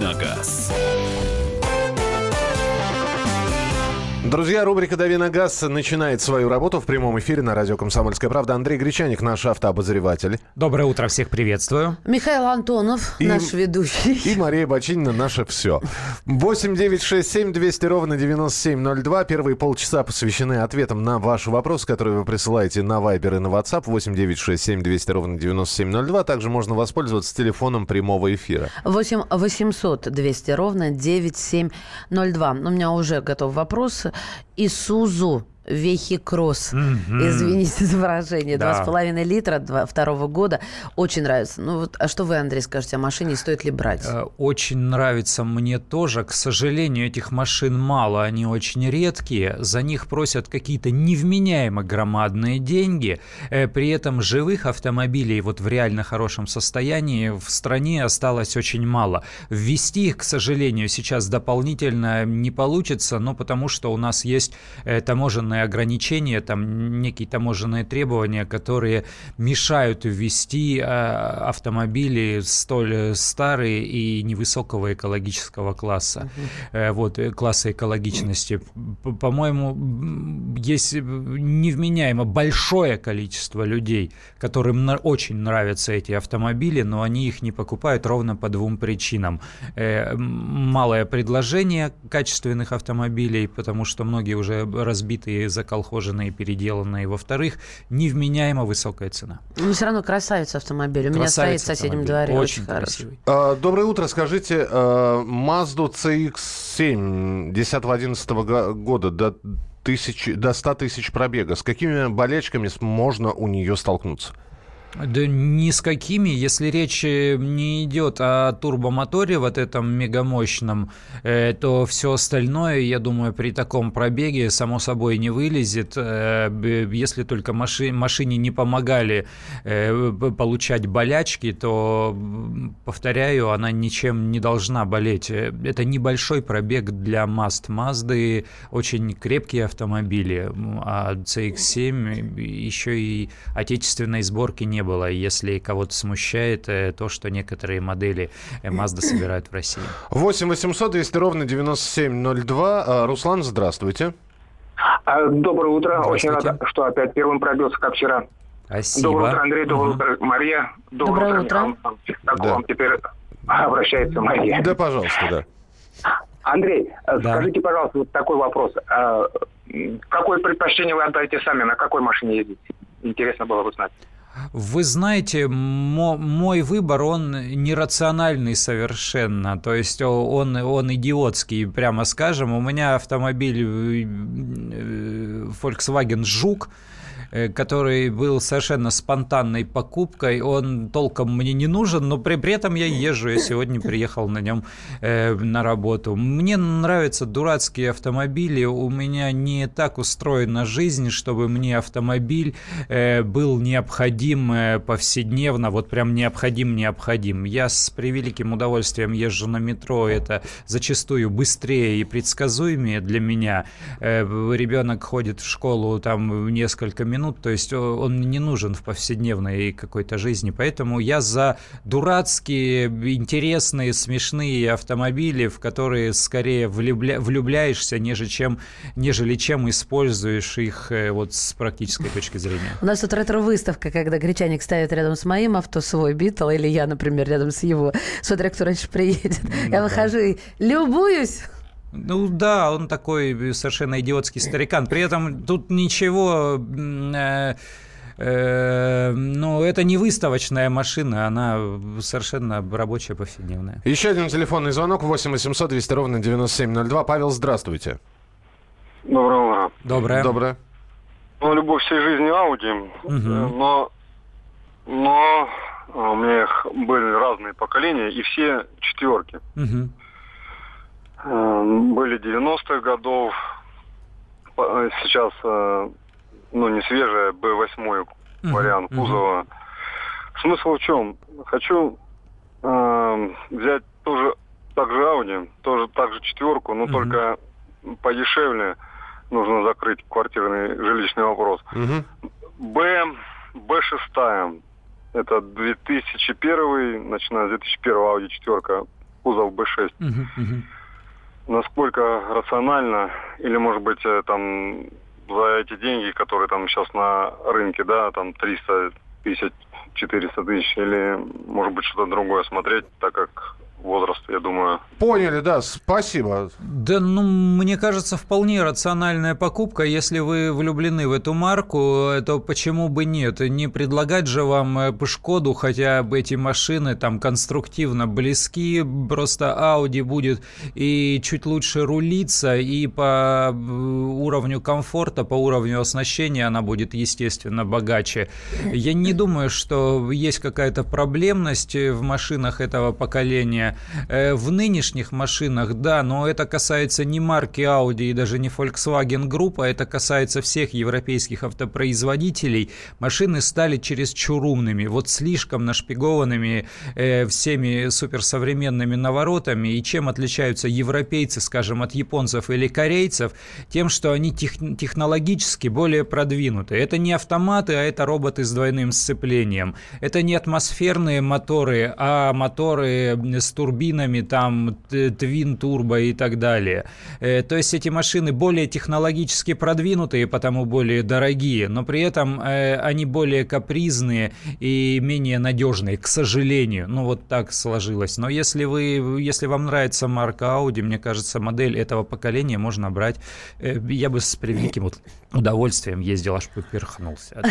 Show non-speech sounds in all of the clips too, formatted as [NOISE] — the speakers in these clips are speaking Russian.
Давиногаз. Друзья, рубрика «Дави на газ» начинает свою работу в прямом эфире на радио «Комсомольская правда». Андрей Гречаник, наш автообозреватель. Доброе утро, всех приветствую. Михаил Антонов, И- наш ведущий. И Мария Бочинина, наше все. 8 9 6 7 200 ровно 9702. Первые полчаса посвящены ответам на ваши вопросы, которые вы присылаете на Viber и на WhatsApp. 8 9 6 7 200 ровно 9702. Также можно воспользоваться телефоном прямого эфира. 8 800 200 ровно 9702. У меня уже готов вопрос. Исузу Вехикросс. Извините за выражение. Два с половиной литра второго года. Очень нравится. Ну вот, а что вы, Андрей, скажете о машине? Стоит ли брать? Э, Очень нравится мне тоже. К сожалению, этих машин мало, они очень редкие. За них просят какие-то невменяемо громадные деньги. Э, При этом живых автомобилей вот в реально хорошем состоянии в стране осталось очень мало. Ввести их, к сожалению, сейчас дополнительно не получится, но потому что у нас есть э, таможенные ограничения, там некие таможенные требования, которые мешают ввести э, автомобили столь э, старые и невысокого экологического класса, Э, вот, класса экологичности. По-моему, есть невменяемо большое количество людей, которым очень нравятся эти автомобили, но они их не покупают ровно по двум причинам. Малое предложение качественных автомобилей, потому что многие уже разбитые, заколхоженные, переделанные. Во-вторых, невменяемо высокая цена. Ну, все равно красавец автомобиль. У меня стоит в соседнем автомобиль, дворе. Очень Очень, хороший. красивый. А, Доброе утро. Скажите, а, Mazda CX-7 10-11 года до, тысячи, до 100 тысяч пробега. С какими болячками можно у нее столкнуться? Да ни с какими, если речь э, не идет о турбомоторе вот этом мегамощном, э, то все остальное, я думаю, при таком пробеге само собой не вылезет, э, если только маши- машине не помогали получать болячки, то, повторяю, она ничем не должна болеть. Это небольшой пробег для Mazd. Mazda очень крепкие автомобили, а CX-7 еще и отечественной сборки не было. Если кого-то смущает э, то, что некоторые модели э, Mazda собирают в России. 8 800 200 ровно 9702. А, Руслан, здравствуйте. А, Доброе утро. Очень Здравствуйте. рад, что опять первым пробился, как вчера. Спасибо. Доброе утро, Андрей. Доброе утро, Мария. Доброе утро. Михаил. Так Да. вам теперь обращается Мария. Да, пожалуйста, да. Андрей, э, Да. скажите, пожалуйста, вот такой вопрос. Какое предпочтение вы отдаете сами? На какой машине ездите? Интересно было бы знать. Вы знаете, мо- мой выбор, он нерациональный совершенно. То есть он, он идиотский, прямо скажем. У меня автомобиль э, э, Volkswagen Жук, который был совершенно спонтанной покупкой. Он толком мне не нужен, но при, при этом я езжу. Я сегодня приехал на нем э, на работу. Мне нравятся дурацкие автомобили. У меня не так устроена жизнь, чтобы мне автомобиль э, был необходим э, повседневно, вот прям необходим-необходим. Я с превеликим удовольствием езжу на метро, это зачастую быстрее и предсказуемее для меня. Э, Ребенок ходит в школу там несколько минут, то есть о- он мне не нужен в повседневной какой-то жизни, поэтому я за дурацкие, интересные, смешные автомобили, в которые скорее влюбля- влюбляешься, нежели чем, нежели чем используешь их э, вот с практической точки зрения. У нас тут ретро-выставка, когда Гречаник ставит рядом с моим авто свой Битл, или я, например, рядом с его, смотря кто раньше приедет. Я выхожу и любуюсь. Ну да, он такой совершенно идиотский старикан. При этом тут ничего... э, э, ну, это не выставочная машина, она совершенно рабочая, повседневная. Еще один телефонный звонок 8 800 200 ровно 9702. Павел, здравствуйте. Доброе утро. Доброе. Доброе. Ну, любовь всей жизни Ауди, э, но, но э, у меня их были разные поколения, и все четверки. Мгм. Э, Были 90-х годов, э, сейчас, э, ну, не свежая, B8 Мгм. вариант Мгм. кузова. Смысл в чем? Хочу э, взять тоже так же Audi, тоже так же четверку, но Мгм. только подешевле. Нужно закрыть квартирный жилищный вопрос. Б, Б6. Это 2001, начиная с 2001 Audi 4. кузов B6. Насколько рационально, или, может быть, э, там за эти деньги, которые там сейчас на рынке, да, там 300 тысяч, 400 тысяч, или, может быть, что-то другое смотреть, так как возраст, я думаю. Поняли, да, спасибо. Да, ну, мне кажется, вполне рациональная покупка. Если вы влюблены в эту марку, то почему бы нет? Не предлагать же вам э, Шкоду, хотя бы эти машины там конструктивно близки, просто Audi будет и чуть лучше рулиться, и по э, уровню комфорта, по уровню оснащения она будет, естественно, богаче. Я не думаю, что есть какая-то проблемность в машинах этого поколения. Э, в нынешних машинах, да, но это касается не марки Audi и даже не Volkswagen Group, а это касается всех европейских автопроизводителей. Машины стали чересчур умными, вот слишком нашпигованными э, всеми суперсовременными наворотами. И чем отличаются европейцы, скажем, от японцев или корейцев? Тем, что они тех, технологически более продвинуты. Это не автоматы, а это роботы с двойным сцеплением. Это не атмосферные моторы, а моторы с турбинами, там, твин турбо и так далее. Э, то есть эти машины более технологически продвинутые, потому более дорогие, но при этом э, они более капризные и менее надежные, к сожалению. Ну, вот так сложилось. Но если, вы, если вам нравится марка Audi, мне кажется, модель этого поколения можно брать. Э, я бы с превеликим удовольствием ездил, аж поперхнулся.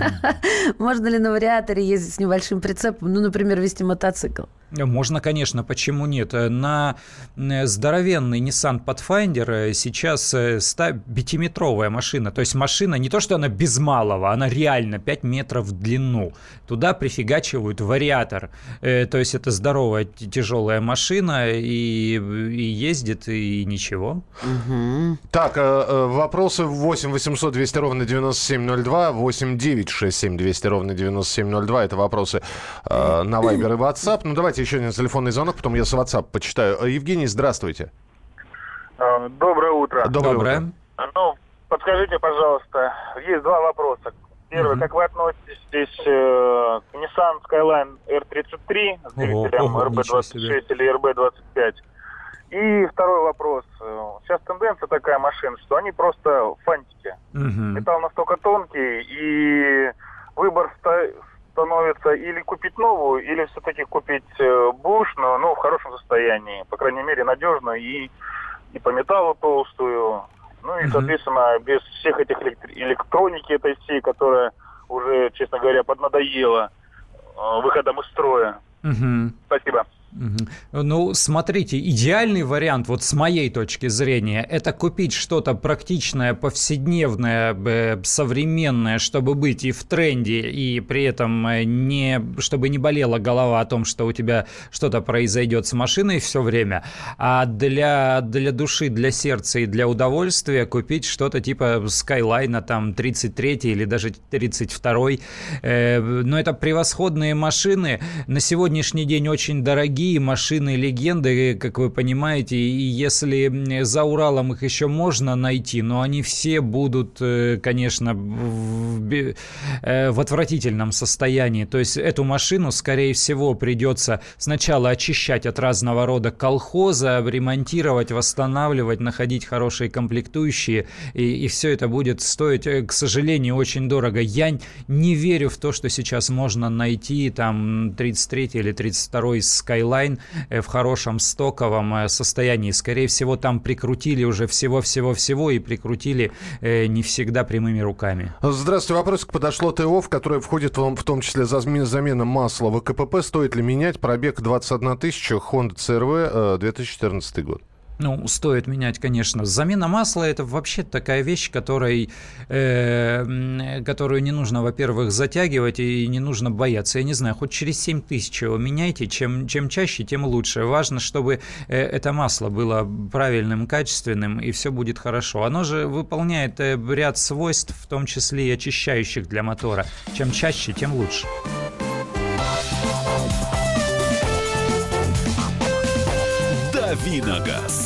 [LAUGHS] Можно ли на вариаторе ездить с небольшим прицепом, ну, например, вести мотоцикл? Можно, конечно, почему нет? На э, здоровенный Nissan Pathfinder э, сейчас 105-метровая э, машина. То есть машина не то, что она без малого, она реально 5 метров в длину. Туда прифигачивают вариатор. То есть это здоровая тяжелая машина и, и ездит, и ничего. Угу. Так, вопросы 8 800 200 ровно 9702, 8 9 6 7 200 ровно 9702. Это вопросы на Viber и WhatsApp. Ну, давайте еще один телефонный звонок, потом я с WhatsApp почитаю. Э, Евгений, здравствуйте. А, доброе утро. Доброе, Доброе. утро. Ну, подскажите, пожалуйста, есть два вопроса. Первый, uh-huh. как вы относитесь э, к Nissan Skyline R33 с двигателем RB26 или RB25? И второй вопрос. Сейчас тенденция такая машин, что они просто фантики. Uh-huh. Металл настолько тонкий, и выбор становится или купить новую, или все-таки купить э, бушную, но в хорошем состоянии, по крайней мере, надежную и, и по металлу толстую. Ну и, соответственно, без всех этих электроники этой всей, которая уже, честно говоря, поднадоела э, выходом из строя. Спасибо. Ну, смотрите, идеальный вариант, вот с моей точки зрения, это купить что-то практичное, повседневное, э, современное, чтобы быть и в тренде, и при этом э, не, чтобы не болела голова о том, что у тебя что-то произойдет с машиной все время, а для, для души, для сердца и для удовольствия купить что-то типа Skyline, там, 33 или даже 32 э, Но это превосходные машины, на сегодняшний день очень дорогие, другие машины легенды, как вы понимаете, и если за Уралом их еще можно найти, но они все будут, э, конечно, в, э, в отвратительном состоянии. То есть эту машину, скорее всего, придется сначала очищать от разного рода колхоза, ремонтировать, восстанавливать, находить хорошие комплектующие, и, и все это будет стоить, э, к сожалению, очень дорого. Я не верю в то, что сейчас можно найти там 33 или 32 Skyline Line э, в хорошем стоковом э, состоянии. Скорее всего, там прикрутили уже всего-всего-всего и прикрутили э, не всегда прямыми руками. Здравствуйте. Вопрос подошло ТО, в которое входит в том числе замена масла в КПП. Стоит ли менять пробег 21 тысяча Honda CRV 2014 год? Ну, стоит менять, конечно. Замена масла – это вообще такая вещь, которой, э, которую не нужно, во-первых, затягивать и не нужно бояться. Я не знаю, хоть через 7 тысяч его меняйте. Чем, чем чаще, тем лучше. Важно, чтобы э, это масло было правильным, качественным, и все будет хорошо. Оно же выполняет э, ряд свойств, в том числе и очищающих для мотора. Чем чаще, тем лучше. Давиногаз.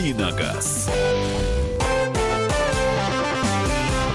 Давиногаз.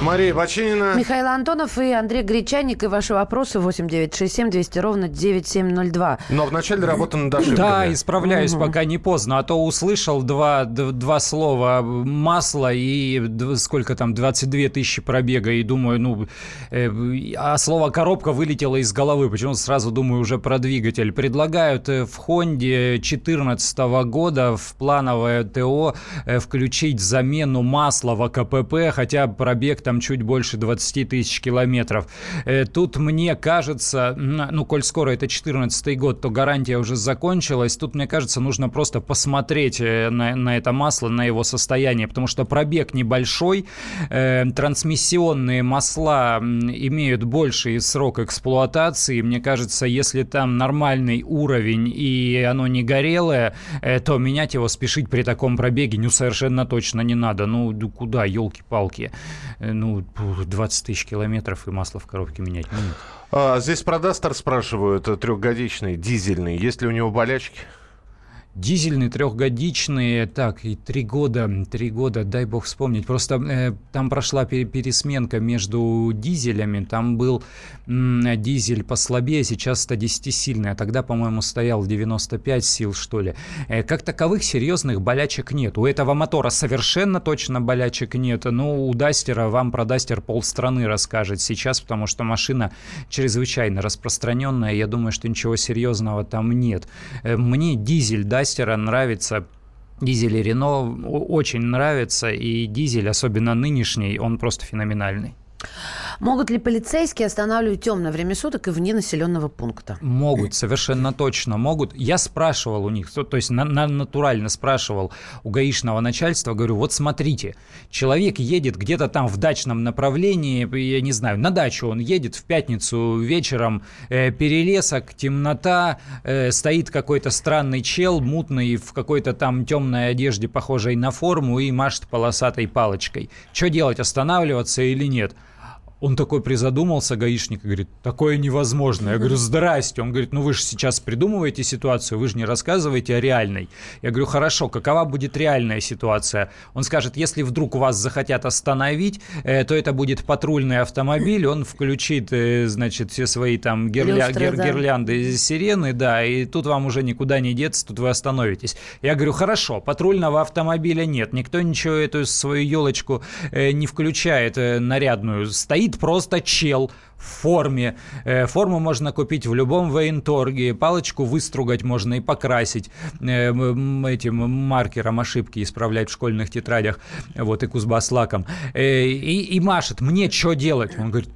Мария Бочинина. Михаил Антонов и Андрей Гречаник. И ваши вопросы 8967 200 ровно 9702. Но в начале работы над ошибками. Да, исправляюсь, угу. пока не поздно. А то услышал два, два слова масло и сколько там, 22 тысячи пробега. И думаю, ну, э, а слово коробка вылетело из головы. Почему сразу думаю уже про двигатель. Предлагают э, в Хонде 2014 года в плановое ТО э, включить замену масла в АКПП, хотя пробег там там чуть больше 20 тысяч километров. Э, тут мне кажется, ну, коль скоро это 14 год, то гарантия уже закончилась. Тут, мне кажется, нужно просто посмотреть э, на, на это масло, на его состояние, потому что пробег небольшой, э, трансмиссионные масла имеют больший срок эксплуатации. Мне кажется, если там нормальный уровень и оно не горелое, то менять его спешить при таком пробеге ну совершенно точно не надо. Ну куда, елки-палки. Ну, ну, 20 тысяч километров и масло в коробке менять. Ну, а, здесь про Дастер спрашивают, э, трехгодичный, дизельный. Есть ли у него болячки? Дизельный, трехгодичный, так, и три года, три года, дай бог вспомнить. Просто э, там прошла пересменка между дизелями, там был м, дизель послабее, сейчас 110-сильный, а тогда, по-моему, стоял 95 сил, что ли. Э, как таковых серьезных болячек нет. У этого мотора совершенно точно болячек нет. Ну, у Дастера, вам про Дастер полстраны расскажет сейчас, потому что машина чрезвычайно распространенная, я думаю, что ничего серьезного там нет. Э, мне дизель Дастер Дастера нравится Дизель и Рено очень нравится, и дизель, особенно нынешний, он просто феноменальный. Могут ли полицейские останавливать темное время суток и вне населенного пункта? Могут, совершенно точно могут. Я спрашивал у них, то, есть на, на, натурально спрашивал у гаишного начальства, говорю, вот смотрите, человек едет где-то там в дачном направлении, я не знаю, на дачу он едет в пятницу вечером, э, перелесок, темнота, э, стоит какой-то странный чел, мутный, в какой-то там темной одежде, похожей на форму, и машет полосатой палочкой. Что делать, останавливаться или нет? Он такой призадумался, гаишник, и говорит, такое невозможно. Я говорю, здрасте. Он говорит, ну вы же сейчас придумываете ситуацию, вы же не рассказываете о реальной. Я говорю, хорошо, какова будет реальная ситуация? Он скажет, если вдруг вас захотят остановить, э, то это будет патрульный автомобиль, он включит, э, значит, все свои там гирля... Люстры, гир... да. гирлянды, сирены, да, и тут вам уже никуда не деться, тут вы остановитесь. Я говорю, хорошо, патрульного автомобиля нет, никто ничего эту свою елочку э, не включает нарядную, стоит стоит просто чел в форме. Э, форму можно купить в любом военторге, палочку выстругать можно и покрасить э, этим маркером ошибки исправлять в школьных тетрадях, вот, и кузбасс-лаком. Э, и, и машет, мне что делать? Он говорит,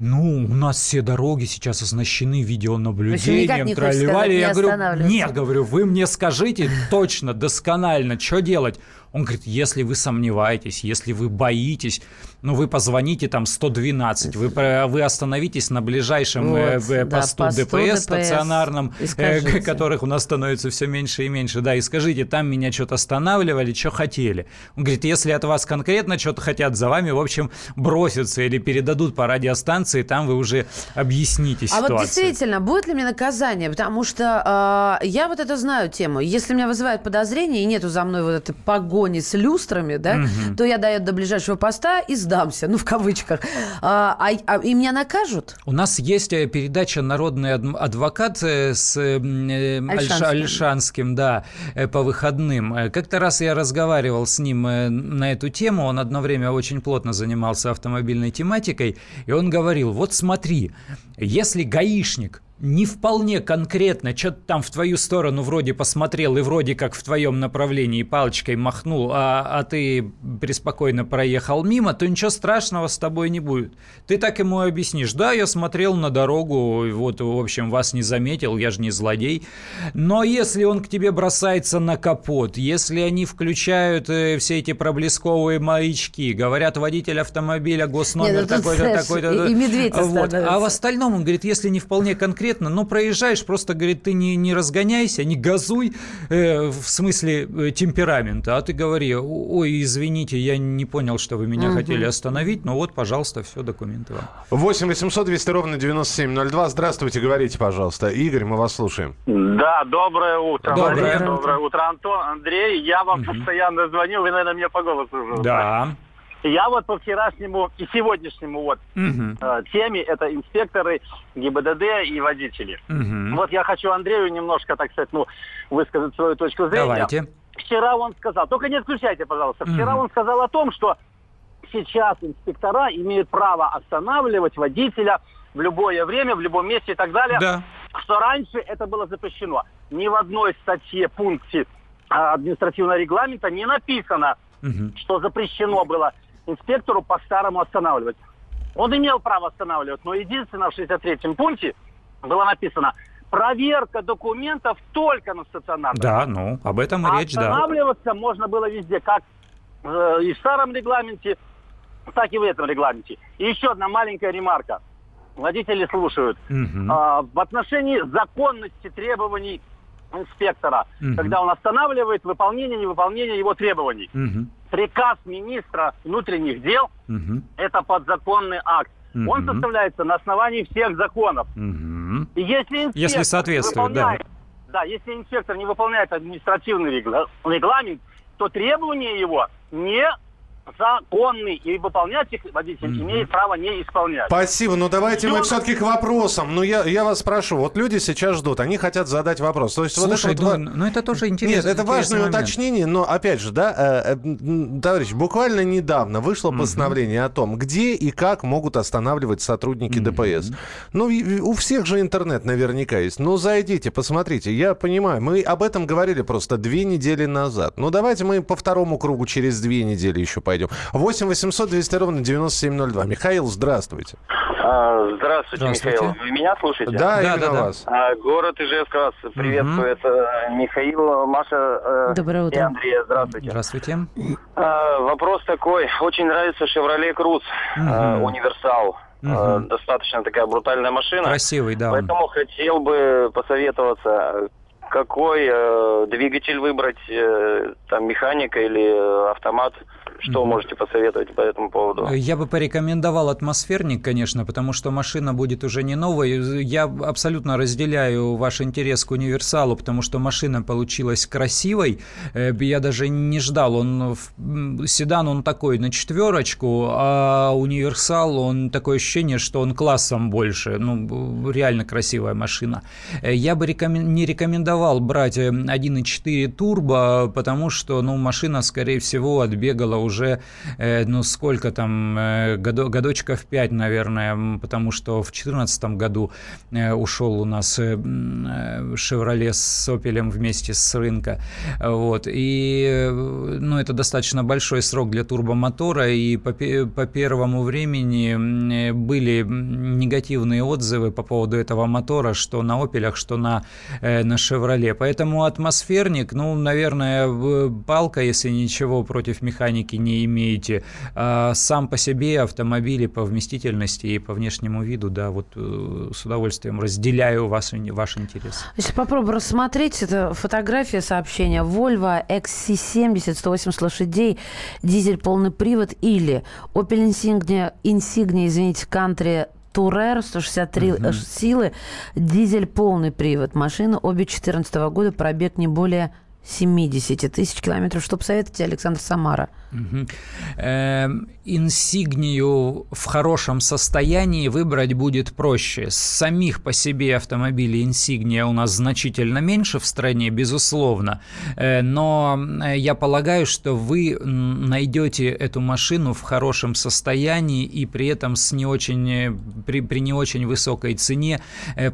ну, у нас все дороги сейчас оснащены видеонаблюдением, не тролливали. Я говорю, нет, говорю, вы мне скажите точно, досконально, что делать? Он говорит, если вы сомневаетесь, если вы боитесь, ну, вы позвоните там 112, вы, вы остановитесь на ближайшем э, вот, э, посту, да, посту ДПС, ДПС стационарном, э, которых у нас становится все меньше и меньше, да, и скажите, там меня что-то останавливали, что хотели. Он говорит, если от вас конкретно что-то хотят, за вами, в общем, бросятся или передадут по радиостанции, там вы уже объясните ситуацию. А вот действительно, будет ли мне наказание? Потому что э, я вот это знаю тему. Если меня вызывают подозрения и нету за мной вот этой погоне с люстрами, да, угу. то я даю до ближайшего поста и сдамся, ну, в кавычках. А, а, а, и меня накажут? У нас есть э, передача «Народный адвокат» э, с э, Альшанским. Альшанским, да, по выходным. Как-то раз я разговаривал с ним на эту тему, он одно время очень плотно занимался автомобильной тематикой, и он говорил, вот смотри, если гаишник не вполне конкретно, что-то там в твою сторону вроде посмотрел и вроде как в твоем направлении палочкой махнул, а, а ты преспокойно проехал мимо, то ничего страшного с тобой не будет. Ты так ему объяснишь, да, я смотрел на дорогу, вот, в общем, вас не заметил, я же не злодей. Но если он к тебе бросается на капот, если они включают э, все эти проблесковые маячки, говорят, водитель автомобиля, госномер ну такой-то, такой-то. И, и медведь вот. А в остальном, он говорит, если не вполне конкретно, конкретно, но проезжаешь, просто, говорит, ты не, не разгоняйся, не газуй, э, в смысле э, темперамента, а ты говори, ой, извините, я не понял, что вы меня угу. хотели остановить, но вот, пожалуйста, все, документы вам. 8 800 200 ровно 9702. Здравствуйте, говорите, пожалуйста. Игорь, мы вас слушаем. Да, доброе утро. Доброе, Мария, доброе утро, Антон, Андрей. Я вам угу. постоянно звонил, вы, наверное, мне по голосу уже Да. Знаете. Я вот по вчерашнему и сегодняшнему вот угу. э, теме это инспекторы ГИБДД и водители. Угу. Вот я хочу Андрею немножко, так сказать, ну, высказать свою точку зрения. Давайте. Вчера он сказал, только не отключайте, пожалуйста. Вчера угу. он сказал о том, что сейчас инспектора имеют право останавливать водителя в любое время, в любом месте и так далее. Да. Что раньше это было запрещено. Ни в одной статье, пункте а, административного регламента не написано, угу. что запрещено было инспектору по-старому останавливать. Он имел право останавливать, но единственное в 63-м пункте было написано проверка документов только на стационарном. Да, ну, об этом и а речь, да. Останавливаться можно было везде, как э, и в старом регламенте, так и в этом регламенте. И еще одна маленькая ремарка. Водители слушают. Угу. А, в отношении законности требований инспектора, угу. когда он останавливает выполнение, невыполнение его требований. Угу приказ министра внутренних дел угу. это подзаконный акт. Угу. Он составляется на основании всех законов. Угу. И если если соответствует, да. Да, если инспектор не выполняет административный регламент, то требования его не законный, и выполнять их водитель mm-hmm. имеет право не исполнять. Спасибо, но давайте Все... мы все-таки к вопросам. Ну, я, я вас прошу, вот люди сейчас ждут, они хотят задать вопрос. То есть Слушай, вот это ну, вот... ну это тоже интересно. Нет, это важное момент. уточнение, но, опять же, да, э, э, товарищ, буквально недавно вышло mm-hmm. постановление о том, где и как могут останавливать сотрудники mm-hmm. ДПС. Ну, у всех же интернет наверняка есть. Ну, зайдите, посмотрите. Я понимаю, мы об этом говорили просто две недели назад. Ну, давайте мы по второму кругу через две недели еще пойдем. 8 800 200 ровно 9702. Михаил, здравствуйте. А, здравствуйте, здравствуйте, Михаил. Вы меня слушаете? Да, да, именно да, вас. А, город Ижевск вас приветствует. Угу. Михаил, Маша Доброе утро. и Андрей. Здравствуйте. Здравствуйте. А, вопрос такой. Очень нравится Chevrolet Cruze угу. Универсал. Угу. Достаточно такая брутальная машина. Красивый, да. Поэтому он. хотел бы посоветоваться, какой э, двигатель выбрать, э, там механика или э, автомат. Что можете посоветовать по этому поводу? Я бы порекомендовал атмосферник, конечно, потому что машина будет уже не новой. Я абсолютно разделяю ваш интерес к универсалу, потому что машина получилась красивой. Э, я даже не ждал. Он седан, он такой на четверочку, а универсал, он такое ощущение, что он классом больше. Ну, реально красивая машина. Э, я бы рекомен... не рекомендовал брать 1.4 э, турбо, потому что, ну, машина, скорее всего, отбегала уже уже, э, ну, сколько там, э, годочков 5, наверное, потому что в 2014 году э, ушел у нас «Шевроле» с «Опелем» вместе с рынка. Вот. И, ну, это достаточно большой срок для турбомотора, и по, по первому времени были негативные отзывы по поводу этого мотора, что на «Опелях», что на, на «Шевроле». Поэтому атмосферник, ну, наверное, палка, если ничего против механики не имеете. А сам по себе автомобили по вместительности и по внешнему виду, да, вот э, с удовольствием разделяю вас, ваш интерес. Если попробую рассмотреть, это фотография сообщения. Volvo XC70, 180 лошадей, дизель полный привод или Opel Insignia, Insignia извините, Country Турер, 163 угу. силы, дизель полный привод. Машина обе 2014 года, пробег не более 70 тысяч километров. Что посоветуете, Александр Самара? Угу. инсигнию в хорошем состоянии выбрать будет проще. Самих по себе автомобилей инсигния у нас значительно меньше в стране, безусловно. Э, но э, я полагаю, что вы найдете эту машину в хорошем состоянии и при этом с не очень, э, при, при не очень высокой цене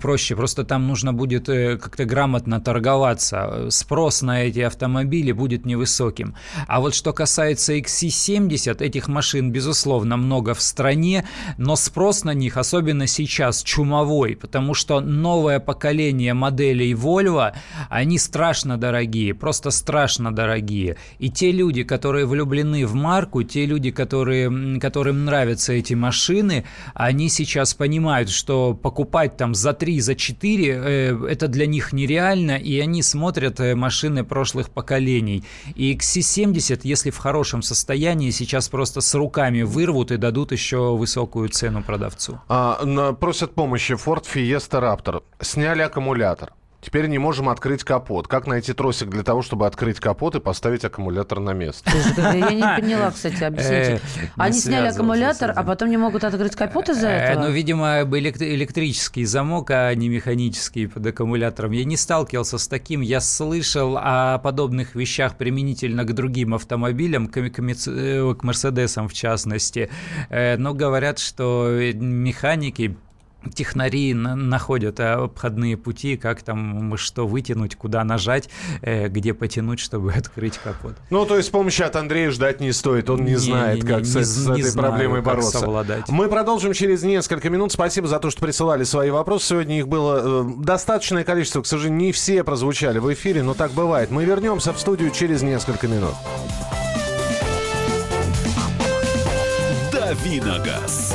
проще. Просто там нужно будет как-то грамотно торговаться. Спрос на эти автомобили будет невысоким. А вот что касается XC70, этих машин, безусловно, много в стране, но спрос на них, особенно сейчас, чумовой, потому что новое поколение моделей Volvo, они страшно дорогие, просто страшно дорогие. И те люди, которые влюблены в марку, те люди, которые, которым нравятся эти машины, они сейчас понимают, что покупать там за 3, за 4, э, это для них нереально, и они смотрят э, машины прошлых поколений. И XC70, если в хорошем состоянии, сейчас просто с руками вырвут и дадут еще высокую цену продавцу. А, просят помощи Ford Fiesta Raptor. Сняли аккумулятор. Теперь не можем открыть капот. Как найти тросик для того, чтобы открыть капот и поставить аккумулятор на место? Я не поняла, кстати, объясните. Э, Они сняли аккумулятор, а потом не могут открыть капот из-за э, этого? Ну, видимо, электрический замок, а не механический под аккумулятором. Я не сталкивался с таким. Я слышал о подобных вещах применительно к другим автомобилям, к э, Мерседесам в частности. Но говорят, что механики технари находят э, обходные пути, как там что вытянуть, куда нажать, э, где потянуть, чтобы [LAUGHS] открыть капот. Ну, то есть помощи от Андрея ждать не стоит, он не, не знает, не, как не, с, с этой знаю, проблемой бороться. Совладать. Мы продолжим через несколько минут. Спасибо за то, что присылали свои вопросы. Сегодня их было э, достаточное количество, к сожалению, не все прозвучали в эфире, но так бывает. Мы вернемся в студию через несколько минут. Давиногаз.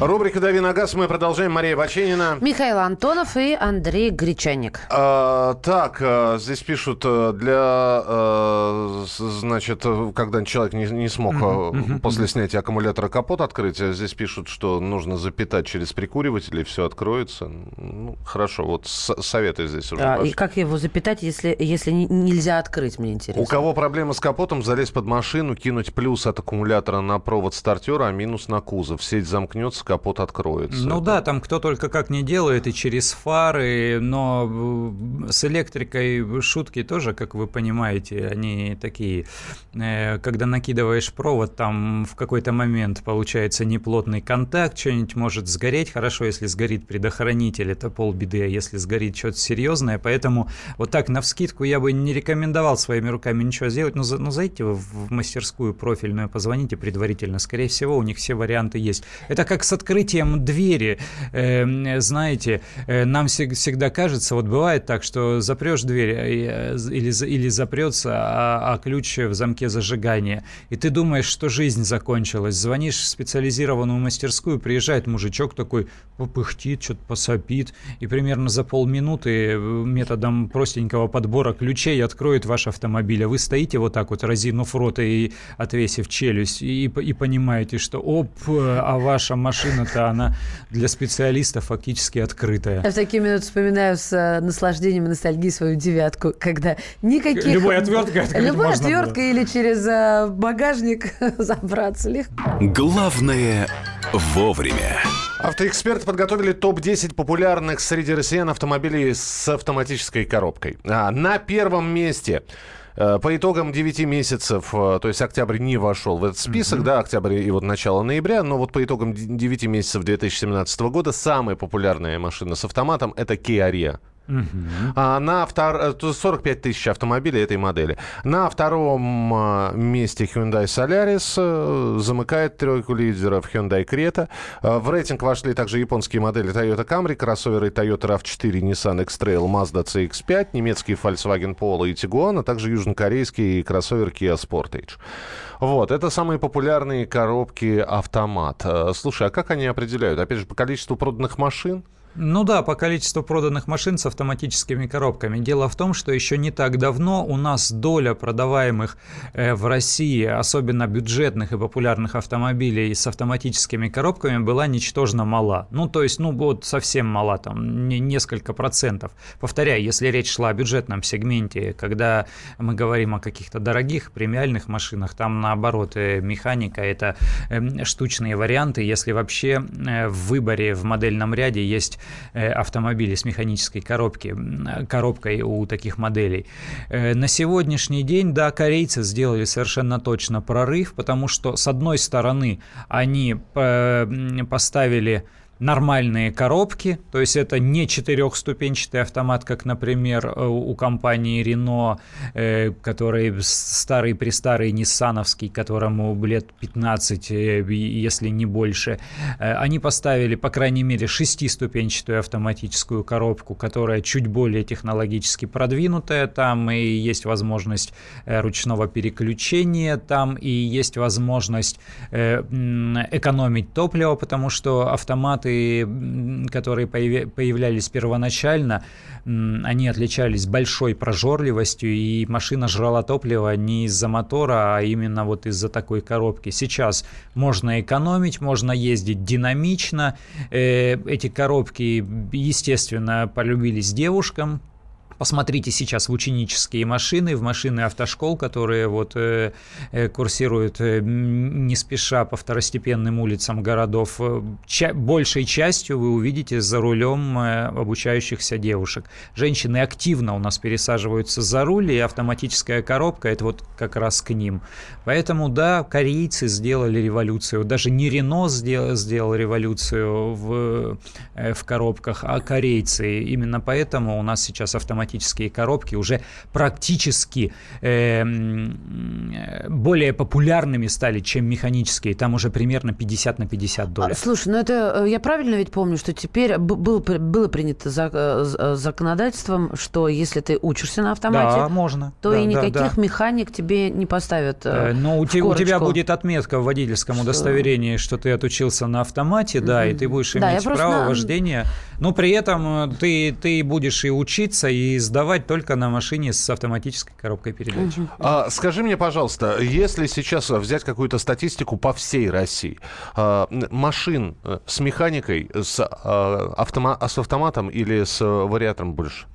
Рубрика «Дави на газ». Мы продолжаем. Мария Баченина. Михаил Антонов и Андрей Гречаник. А, так, а, здесь пишут, э, для, а, значит, когда человек не, не смог mm-hmm. после снятия аккумулятора капот открыть, здесь пишут, что нужно запитать через прикуриватель, и все откроется. Ну, хорошо, вот советы здесь уже. А, и как его запитать, если, если нельзя открыть, мне интересно. У кого проблемы с капотом, залезть под машину, кинуть плюс от аккумулятора на провод стартера, а минус на кузов. Сеть замкнется, капот откроется. Ну да, там кто только как не делает, и через фары, но э, с электрикой шутки тоже, как вы понимаете, они такие, э, когда накидываешь провод, там в какой-то момент получается неплотный контакт, что-нибудь может сгореть, хорошо, если сгорит предохранитель, это полбеды, а если сгорит что-то серьезное, поэтому вот так на вскидку я бы не рекомендовал своими руками ничего сделать, но, но зайдите в мастерскую профильную, позвоните предварительно, скорее всего, у них все варианты есть. Это как с открытием двери, э, знаете, э, нам всегда кажется, вот бывает так, что запрешь дверь э, или, или запрется, а, а ключ в замке зажигания, и ты думаешь, что жизнь закончилась, звонишь в специализированную мастерскую, приезжает мужичок такой, попыхтит, что-то посопит, и примерно за полминуты методом простенького подбора ключей откроет ваш автомобиль, а вы стоите вот так вот, разинув рот и отвесив челюсть, и, и понимаете, что оп, а ваша машина машина-то, она для специалистов фактически открытая. Я в такие минуты вспоминаю с э, наслаждением и ностальгией свою девятку, когда никаких... Любой отверткой открыть Любой отверткой или через э, багажник [LAUGHS] забраться легко. Главное вовремя. Автоэксперты подготовили топ-10 популярных среди россиян автомобилей с автоматической коробкой. А, на первом месте по итогам 9 месяцев, э, то есть октябрь не вошел в этот список, mm-hmm. да, октябрь и вот начало ноября, но вот по итогам 9 месяцев 2017 года самая популярная машина с автоматом это Kia Rio. А на втор... 45 тысяч автомобилей этой модели. На втором а, месте Hyundai Solaris э, замыкает тройку лидеров Hyundai Creta. А, в рейтинг вошли также японские модели Toyota Camry, кроссоверы Toyota RAV4, Nissan X-Trail, Mazda CX-5, немецкий Volkswagen Polo и Tiguan, а также южнокорейский кроссовер Kia Sportage. Вот, это самые популярные коробки автомат. Э, слушай, а как они определяют? Опять же, по количеству проданных машин? Ну да, по количеству проданных машин с автоматическими коробками. Дело в том, что еще не так давно у нас доля продаваемых э, в России, особенно бюджетных и популярных автомобилей с автоматическими коробками, была ничтожно мала. Ну, то есть, ну, вот совсем мала, там, не, несколько процентов. Повторяю, если речь шла о бюджетном сегменте, когда мы говорим о каких-то дорогих премиальных машинах, там, наоборот, э, механика – это эм, штучные варианты. Если вообще э, в выборе в модельном ряде есть Э, автомобили с механической коробки, коробкой у таких моделей. Э, на сегодняшний день, да, корейцы сделали совершенно точно прорыв, потому что, с одной стороны, они э, поставили нормальные коробки, то есть это не четырехступенчатый автомат, как, например, э, у компании Renault, э, который старый престарый ниссановский, которому лет 15, э, если не больше. Они поставили, по крайней мере, шестиступенчатую автоматическую коробку, которая чуть более технологически продвинутая, там и есть возможность ручного переключения, там и есть возможность экономить топливо, потому что автомат автоматы, которые появлялись первоначально, они отличались большой прожорливостью, и машина жрала топливо не из-за мотора, а именно вот из-за такой коробки. Сейчас можно экономить, можно ездить динамично. Э, эти коробки, естественно, полюбились девушкам, Посмотрите сейчас в ученические машины, в машины автошкол, которые вот э, э, курсируют э, не спеша по второстепенным улицам городов. Ча- большей частью вы увидите за рулем э, обучающихся девушек. Женщины активно у нас пересаживаются за руль, и автоматическая коробка это вот как раз к ним. Поэтому да, корейцы сделали революцию. Даже не Рено сделал, сделал революцию в, э, в коробках, а корейцы. Именно поэтому у нас сейчас автоматическая автоматические коробки уже практически э, более популярными стали, чем механические. Там уже примерно 50 на 50 долларов. А, слушай, ну это э, я правильно ведь помню, что теперь было, было принято э, э, законодательством, что если ты учишься на автомате, да, можно. то да, и никаких да, да. механик тебе не поставят. Э, Но у, те, у тебя будет отметка в водительском что... удостоверении, что ты отучился на автомате, mm-hmm. да, и ты будешь да, иметь право на... вождения. Но при этом ты, ты будешь и учиться, и сдавать только на машине с автоматической коробкой передач. А, скажи мне, пожалуйста, если сейчас взять какую-то статистику по всей России, а, машин э, с механикой, с, а, автома- с автоматом или с вариатором больше?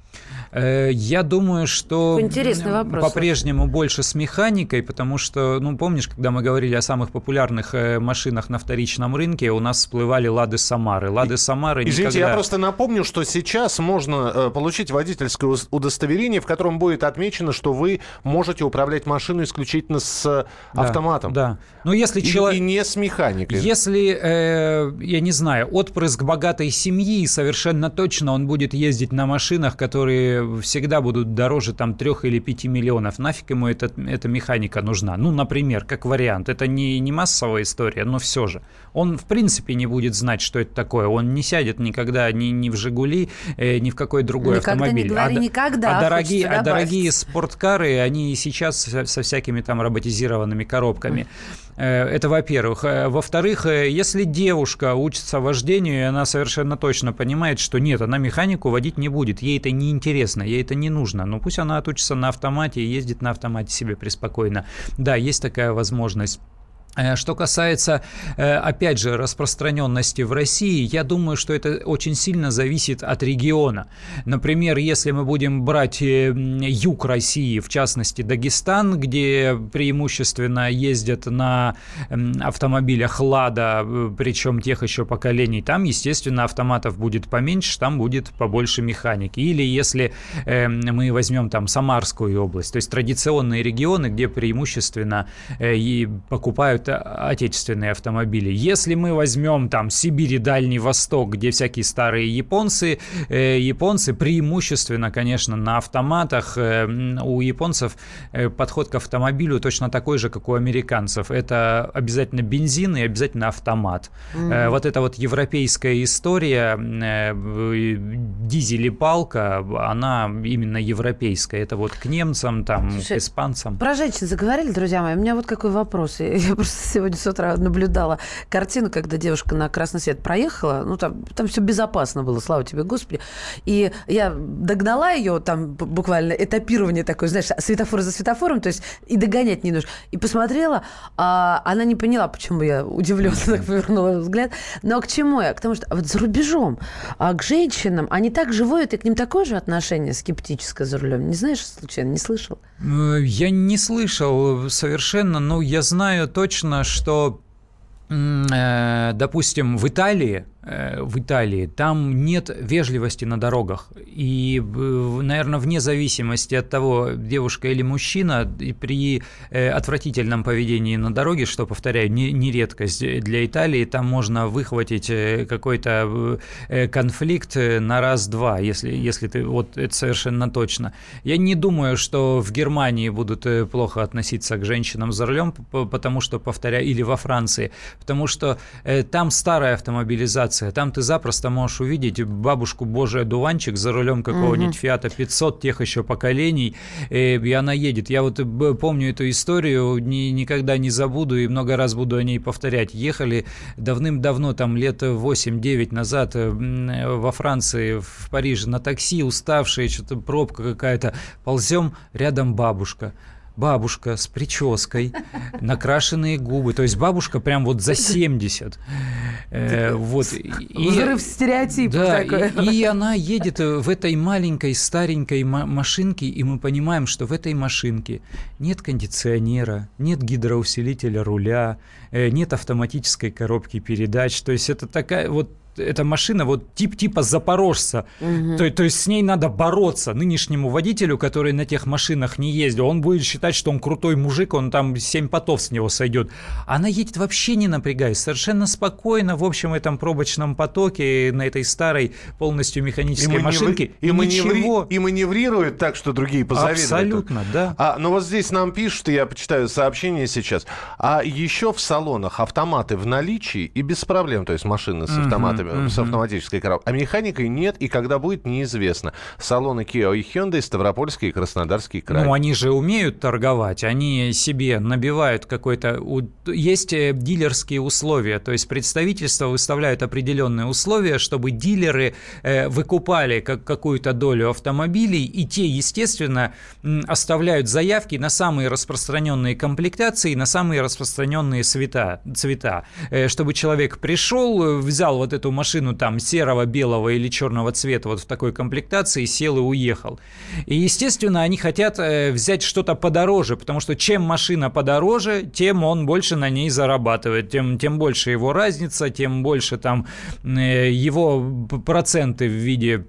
Э, я думаю, что по-прежнему больше с механикой, потому что, ну, помнишь, когда мы говорили о самых популярных э, машинах на вторичном рынке, у нас всплывали Лады Самары. Лады Самары Извините, никогда... я просто напомню, что сейчас можно э, получить водительское удостоверение, в котором будет отмечено, что вы можете управлять машиной исключительно с да, автоматом. Да. Но если и, человек... и не с механикой. Если, э, я не знаю, отпрыск богатой семьи, совершенно точно он будет ездить на машинах, которые всегда будут дороже там 3 или 5 миллионов. Нафиг ему эта, эта механика нужна? Ну, например, как вариант. Это не, не массовая история, но все же. Он в принципе не будет знать, что это такое. Он не сядет никогда ни, ни в «Жигули», э, ни в какой другой никогда автомобиль. Не говори а, никогда, а, дорогие, а дорогие спорткары, они сейчас со, со всякими там роботизированными коробками. Э, это во-первых. Э, во-вторых, э, если девушка учится вождению, она совершенно точно понимает, что нет, она механику водить не будет, ей это не интересно, ей это не нужно, ну пусть она отучится на автомате и ездит на автомате себе преспокойно. Да, есть такая возможность. Э, что касается, э, опять же, распространенности в России, я думаю, что это очень сильно зависит от региона. Например, если мы будем брать э, юг России, в частности Дагестан, где преимущественно ездят на автомобилях «Лада», причем тех еще поколений, там, естественно, автоматов будет поменьше, там будет побольше механики. Или если мы возьмем там Самарскую область, то есть традиционные регионы, где преимущественно покупают это отечественные автомобили. Если мы возьмем там Сибирь и Дальний Восток, где всякие старые японцы, э, японцы преимущественно, конечно, на автоматах. Э, у японцев э, подход к автомобилю точно такой же, как у американцев. Это обязательно бензин и обязательно автомат. Mm-hmm. Вот эта вот европейская история, э, дизель и палка, она именно европейская. Это вот к немцам, там, Слушай, к испанцам. Про женщин заговорили, друзья мои. У меня вот какой вопрос. [LAUGHS] Я просто сегодня с утра наблюдала картину, когда девушка на красный свет проехала. Ну, там, там все безопасно было, слава тебе, Господи. И я догнала ее, там буквально этапирование такое, знаешь, светофор за светофором, то есть и догонять не нужно. И посмотрела, а она не поняла, почему я удивленно так повернула взгляд. Но к чему я? К тому, что вот за рубежом, а к женщинам, они так живут, и к ним такое же отношение скептическое за рулем. Не знаешь, случайно, не слышал? Э, я не слышал совершенно, но я знаю точно, что э, допустим, в Италии в Италии, там нет вежливости на дорогах. И, наверное, вне зависимости от того, девушка или мужчина, и при э, отвратительном поведении на дороге, что, повторяю, не, не редкость для Италии, там можно выхватить э, какой-то конфликт на раз-два, если, если ты... Вот это совершенно точно. Я не думаю, что в Германии будут плохо относиться к женщинам за рулем, потому что, повторяю, или во Франции, потому что там старая автомобилизация ситуация. Там ты запросто можешь увидеть бабушку Божий одуванчик за рулем какого-нибудь угу. Фиата 500 тех еще поколений, э, и она едет. Я вот помню эту историю, ни, никогда не забуду и много раз буду о ней повторять. Ехали давным-давно, там лет 8-9 назад э, во Франции, в Париже на такси, уставшие, что-то пробка какая-то. Ползем, рядом бабушка бабушка с прической, [LAUGHS] накрашенные губы. То есть бабушка прям вот за 70. Э, вот. И, [LAUGHS] Взрыв стереотипов да, такой. И, и она едет в этой маленькой старенькой машинке, и мы понимаем, что в этой машинке нет кондиционера, нет гидроусилителя руля, э, нет автоматической коробки передач. То есть это такая вот эта машина вот тип типа запорожца. Угу. То, то есть с ней надо бороться нынешнему водителю, который на тех машинах не ездил. Он будет считать, что он крутой мужик, он там 7 потов с него сойдет. Она едет вообще не напрягаясь, совершенно спокойно в общем этом пробочном потоке на этой старой полностью механической и машинке. И, маневри... и маневрирует так, что другие позавидуют. Абсолютно, да. А, но вот здесь нам пишут, я почитаю сообщение сейчас, а еще в салонах автоматы в наличии и без проблем, то есть машины с автоматами mm-hmm. с автоматической коробкой. А механикой нет, и когда будет, неизвестно. Салоны Kia и Hyundai, Ставропольский и Краснодарский край. Ну, они же умеют торговать, они себе набивают какой-то... Есть э, дилерские условия, то есть представительство выставляют определенные условия, чтобы дилеры э, выкупали как, какую-то долю автомобилей, и те, естественно, оставляют заявки на самые распространенные комплектации, на самые распространенные цвета, цвета э, чтобы человек пришел, взял вот эту машину там серого, белого или черного цвета вот в такой комплектации, сел и уехал. И, естественно, они хотят э, взять что-то подороже, потому что чем машина подороже, тем он больше на ней зарабатывает, тем, тем больше его разница, тем больше там э, его проценты в виде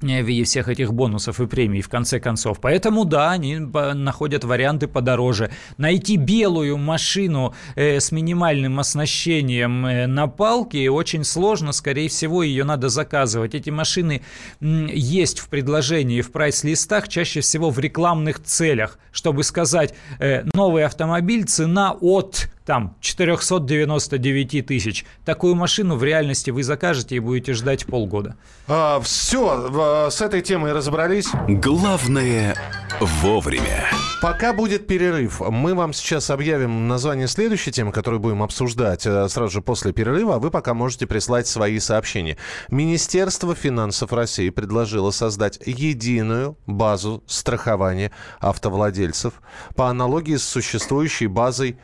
в виде всех этих бонусов и премий в конце концов. Поэтому да, они находят варианты подороже. Найти белую машину э, с минимальным оснащением э, на палке очень сложно, скорее всего, ее надо заказывать. Эти машины м, есть в предложении в прайс-листах, чаще всего в рекламных целях, чтобы сказать, э, новый автомобиль, цена от там 499 тысяч. Такую машину в реальности вы закажете и будете ждать полгода. А, все, с этой темой разобрались. Главное вовремя. Пока будет перерыв, мы вам сейчас объявим название следующей темы, которую будем обсуждать э, сразу же после перерыва, а вы пока можете прислать свои сообщения. Министерство финансов России предложило создать единую базу страхования автовладельцев по аналогии с существующей базой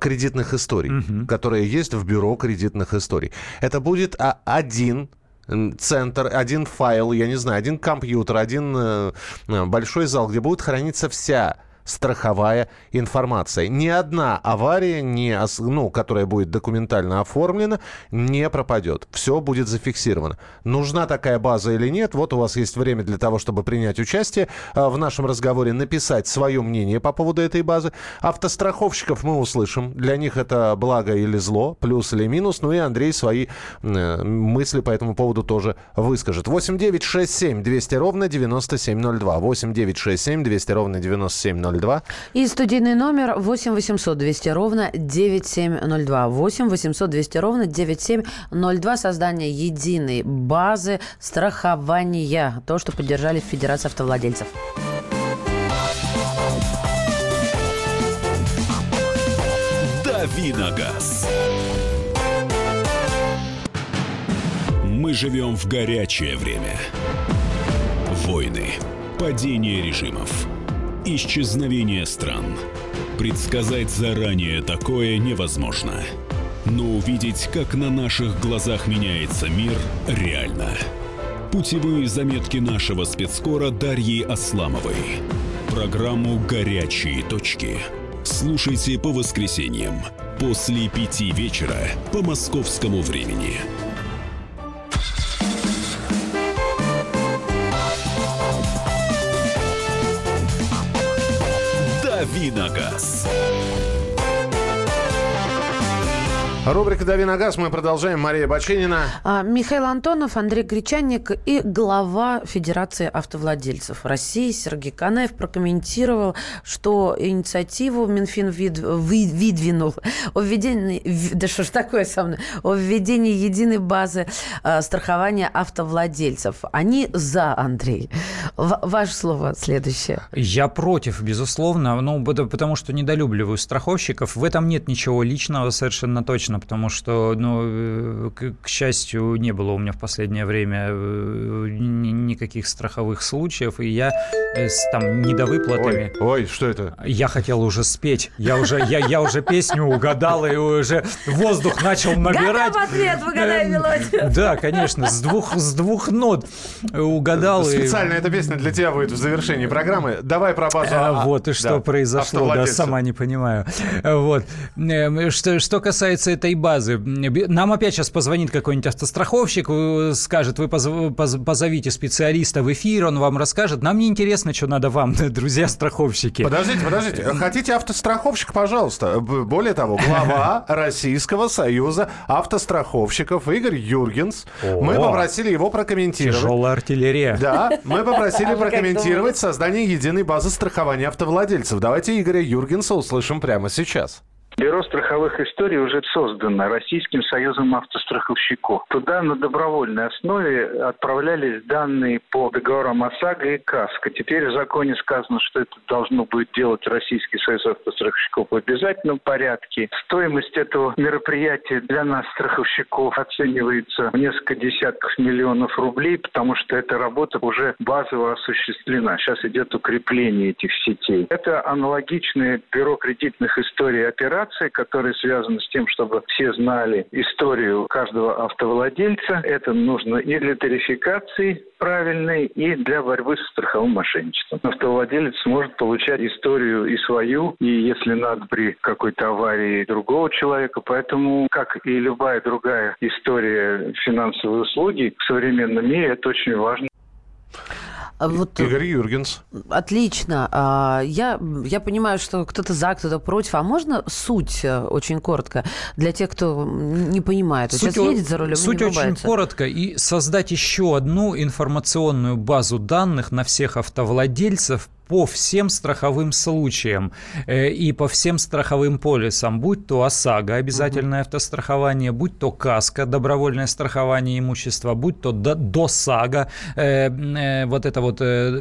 кредитных историй, угу. которые есть в бюро кредитных историй. Это будет а, один центр, один файл, я не знаю, один компьютер, один э, большой зал, где будет храниться вся страховая информация. Ни одна авария, не, ну, которая будет документально оформлена, не пропадет. Все будет зафиксировано. Нужна такая база или нет? Вот у вас есть время для того, чтобы принять участие а, в нашем разговоре, написать свое мнение по поводу этой базы. Автостраховщиков мы услышим. Для них это благо или зло, плюс или минус. Ну и Андрей свои мысли по этому поводу тоже выскажет. 8 9 6 7 200 ровно 9702. 8 9 6 7 200 ровно 9702. И студийный номер 8 800 200 ровно 9702. 8 800 200 ровно 9702. Создание единой базы страхования. То, что поддержали Федерация автовладельцев. Давиногаз. Мы живем в горячее время. Войны, падение режимов, исчезновение стран. Предсказать заранее такое невозможно. Но увидеть, как на наших глазах меняется мир, реально. Путевые заметки нашего спецкора Дарьи Асламовой. Программу «Горячие точки». Слушайте по воскресеньям после пяти вечера по московскому времени. Давиногаз. Рубрика «Дави на газ». Мы продолжаем. Мария Бачинина. А, Михаил Антонов, Андрей Гречанник и глава Федерации автовладельцев России Сергей Канаев прокомментировал, что инициативу Минфин вид, вы, выдвинул о введении, да что ж такое со мной, о введении единой базы э, страхования автовладельцев. Они за, Андрей. В, ваше слово следующее. Я против, безусловно, ну, потому что недолюбливаю страховщиков. В этом нет ничего личного совершенно точно сложно, потому что, ну, э, к, к счастью, не было у меня в последнее время э, никаких страховых случаев, и я э, с там недовыплатами... Ой, ой, что это? Я хотел уже спеть, я уже, я, я уже песню угадал, и уже воздух начал набирать. Готов ответ, угадай мелодию. Да, конечно, с двух, с двух нот угадал. Специально и... эта песня для тебя будет в завершении программы. Давай про базу. А, вот и что да, произошло, да, сама не понимаю. Вот. Что, что касается этой базы. Нам опять сейчас позвонит какой-нибудь автостраховщик, скажет, вы позовите специалиста в эфир, он вам расскажет. Нам не интересно, что надо вам, [LAUGHS] друзья страховщики. Подождите, подождите. Хотите автостраховщик, пожалуйста. Более того, глава [LAUGHS] Российского союза автостраховщиков Игорь Юргенс. О, мы попросили его прокомментировать. Тяжелая артиллерия. Да, мы попросили прокомментировать создание единой базы страхования автовладельцев. Давайте Игоря Юргенса услышим прямо сейчас. Бюро страховых историй уже создано Российским союзом автостраховщиков. Туда на добровольной основе отправлялись данные по договорам ОСАГО и КАСКО. Теперь в законе сказано, что это должно будет делать Российский союз автостраховщиков в обязательном порядке. Стоимость этого мероприятия для нас, страховщиков, оценивается в несколько десятков миллионов рублей, потому что эта работа уже базово осуществлена. Сейчас идет укрепление этих сетей. Это аналогичное бюро кредитных историй операций, информации, которые связаны с тем, чтобы все знали историю каждого автовладельца. Это нужно и для тарификации правильной, и для борьбы с страховым мошенничеством. Автовладелец сможет получать историю и свою, и если надо при какой-то аварии другого человека. Поэтому, как и любая другая история финансовой услуги в современном мире, это очень важно. А вот, Игорь Юргенс. Отлично. А, я, я понимаю, что кто-то за, кто-то против. А можно суть э, очень коротко для тех, кто не понимает? Суть, Сейчас едет за рулем Суть очень коротко. И создать еще одну информационную базу данных на всех автовладельцев по всем страховым случаям э, и по всем страховым полисам, будь то ОСАГО, обязательное угу. автострахование, будь то КАСКО, добровольное страхование имущества, будь то ДОСАГО, э, э, вот это вот э,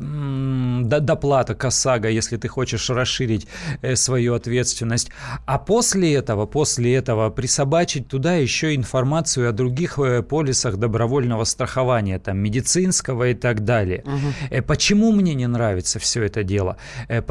доплата КОСАГО, если ты хочешь расширить э, свою ответственность. А после этого, после этого присобачить туда еще информацию о других э, полисах добровольного страхования, там, медицинского и так далее. Угу. Почему мне не нравится все это? Это дело. Э,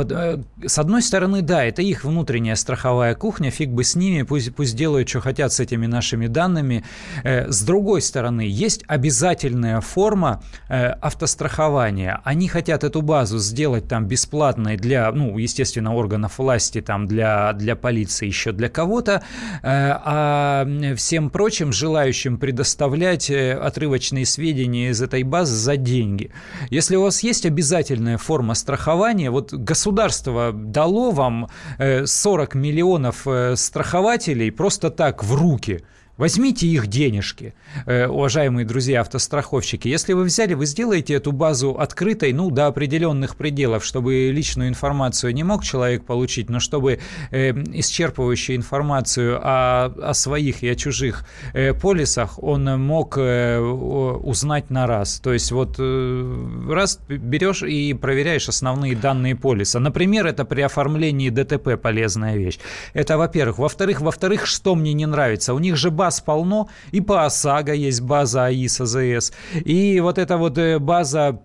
с одной стороны, да, это их внутренняя страховая кухня, фиг бы с ними, пусть, пусть делают, что хотят с этими нашими данными. С другой стороны, есть обязательная форма автострахования. Они хотят эту базу сделать там бесплатной для, ну, естественно, органов власти, там, для, для полиции, еще для кого-то, а всем прочим желающим предоставлять отрывочные сведения из этой базы за деньги. Если у вас есть обязательная форма страхования, вот государство дало вам 40 э, миллионов э, страхователей просто так в руки – Возьмите их денежки, э, уважаемые друзья автостраховщики. Если вы взяли, вы сделаете эту базу открытой, ну, до определенных пределов, чтобы личную информацию не мог человек получить, но чтобы э, исчерпывающую информацию о, о своих и о чужих э, полисах он мог э, узнать на раз. То есть вот э, раз берешь и проверяешь основные данные полиса. Например, это при оформлении ДТП полезная вещь. Это, во-первых. Во-вторых, во-вторых, что мне не нравится? У них же база баз полно, и по ОСАГО есть база АИС, АЗС, и вот эта вот э, база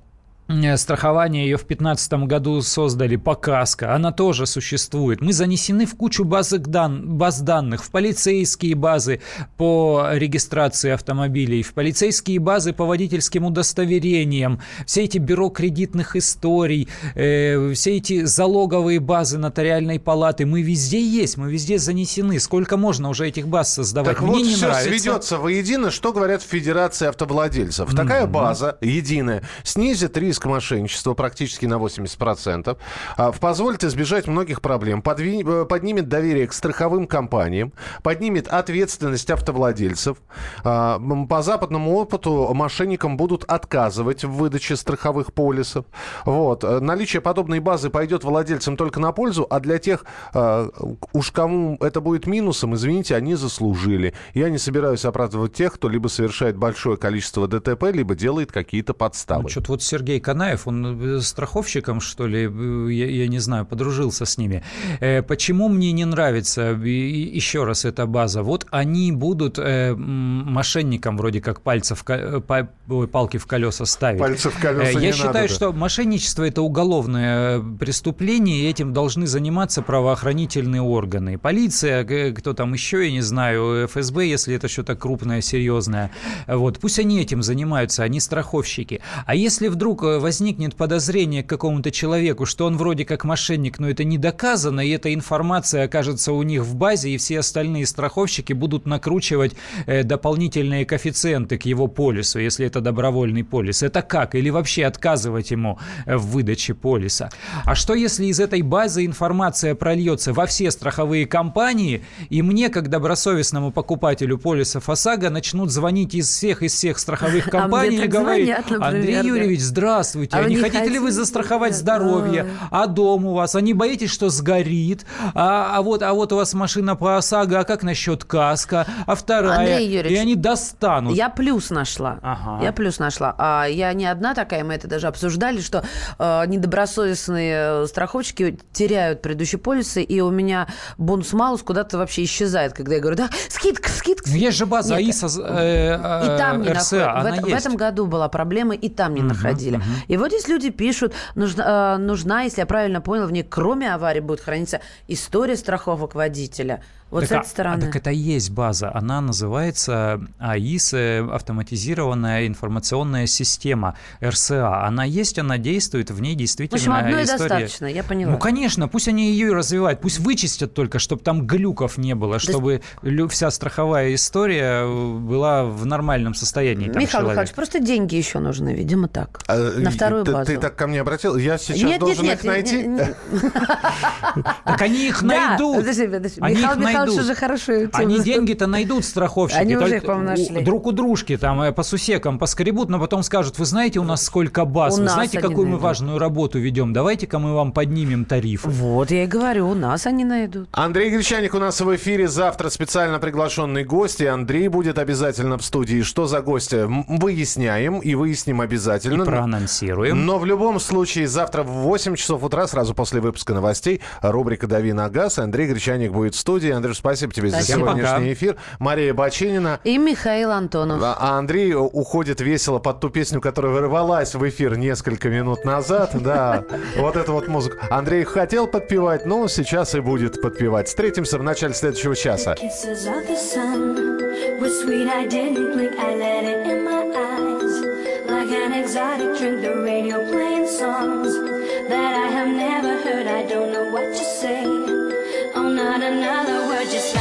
страхование ее в 2015 году создали по КАСКО, она тоже существует. Мы занесены в кучу баз, дан, баз данных, в полицейские базы по регистрации автомобилей, в полицейские базы по водительским удостоверениям, все эти бюро кредитных историй, э, все эти залоговые базы нотариальной палаты, мы везде есть, мы везде занесены. Сколько можно уже этих баз создавать? Так Мне вот не все нравится. сведется воедино, что говорят в Федерации автовладельцев. Такая mm-hmm. база единая снизит риск риск мошенничества практически на 80%, а, позволит избежать многих проблем. Э, поднимет доверие к страховым компаниям, поднимет ответственность автовладельцев. А, по западному опыту мошенникам будут отказывать в выдаче страховых полисов. Вот. Э, наличие подобной базы пойдет владельцам только на пользу, а для тех, а, уж кому это будет минусом, извините, они заслужили. Я не собираюсь оправдывать тех, кто либо совершает большое количество ДТП, либо делает какие-то подставы. Ну, что-то вот Сергей Канаев, он э, страховщиком, что ли, э, я, я не знаю, подружился с ними. Э, почему мне не нравится, еще раз, эта база? Вот они будут мошенникам вроде как пальцев, палки в колеса ставить. Пальцы в колеса Я считаю, надо, что мошенничество – это уголовное преступление, и этим должны заниматься правоохранительные органы. Полиция, кто там еще, я не знаю, ФСБ, если это что-то крупное, серьезное. Вот, пусть они этим занимаются, они страховщики. А если вдруг возникнет подозрение к какому-то человеку, что он вроде как мошенник, но это не доказано, и эта информация окажется у них в базе, и все остальные страховщики будут накручивать э, дополнительные коэффициенты к его полису, если это добровольный полис. Это как? Или вообще отказывать ему э, в выдаче полиса? А что если из этой базы информация прольется во все страховые компании, и мне, как добросовестному покупателю полиса ФОСАГО, начнут звонить из всех из всех страховых [LAUGHS] а компаний и говорить, Андрей Юрьевич, здравствуйте, здравствуйте, а, а не хотите, хотите ли вы застраховать здоровье, а дом у вас, а не боитесь, что сгорит, а, а, вот, а вот у вас машина по ОСАГО, а как насчет каска, а вторая, Андрей Юрьевич, и они достанут. Я плюс нашла, ага. я плюс нашла, а я не одна такая, мы это даже обсуждали, что э, недобросовестные страховщики теряют предыдущие полисы, и у меня бонус-малус куда-то вообще исчезает, когда я говорю, да, скидка, скидка. Ну, есть же база Нет, АИСа, э, э, и там не РСА, в, в этом году была проблема, и там не угу, находили. Угу. И вот здесь люди пишут, нужна, э, нужна, если я правильно понял, в ней кроме аварии будет храниться история страховок водителя – вот так, с этой стороны. А, так это и есть база. Она называется АИС, автоматизированная информационная система, РСА. Она есть, она действует, в ней действительно В общем, одной история... достаточно, я поняла. Ну, конечно, пусть они ее и развивают, пусть вычистят только, чтобы там глюков не было, чтобы да... вся страховая история э, была в нормальном состоянии. Михаил Михайлович, просто деньги еще нужны, видимо, так. А, на вторую ты, базу. Ты так ко мне обратил? Я сейчас нет, должен нет, их нет, найти? Так они их найдут. Подожди, подожди. Михаил Михайлович уже хорошо. Они деньги-то найдут страховщики. Они уже их, по-моему, нашли. Друг у дружки там э, по сусекам поскребут, но потом скажут, вы знаете, у нас сколько баз, у вы знаете, какую мы важную работу ведем, давайте-ка мы вам поднимем тарифы. Вот, я и говорю, у нас они найдут. Андрей Гречаник у нас в эфире завтра специально приглашенный гость, и Андрей будет обязательно в студии. Что за гость? Выясняем и выясним обязательно. И проанонсируем. Но в любом случае завтра в 8 часов утра, сразу после выпуска новостей, рубрика «Дави на газ». Андрей Гречаник будет в студии. Андрей Сереж, спасибо тебе спасибо. за сегодняшний пока. эфир. Мария Бачинина. И Михаил Антонов. А Андрей уходит весело под ту песню, которая вырвалась в эфир несколько минут назад. Да, вот эту вот музыку. Андрей хотел подпевать, но сейчас и будет подпевать. Встретимся в начале следующего часа. Exotic drink, the radio playing songs that I have never heard. I don't know what to say. Not another word, just la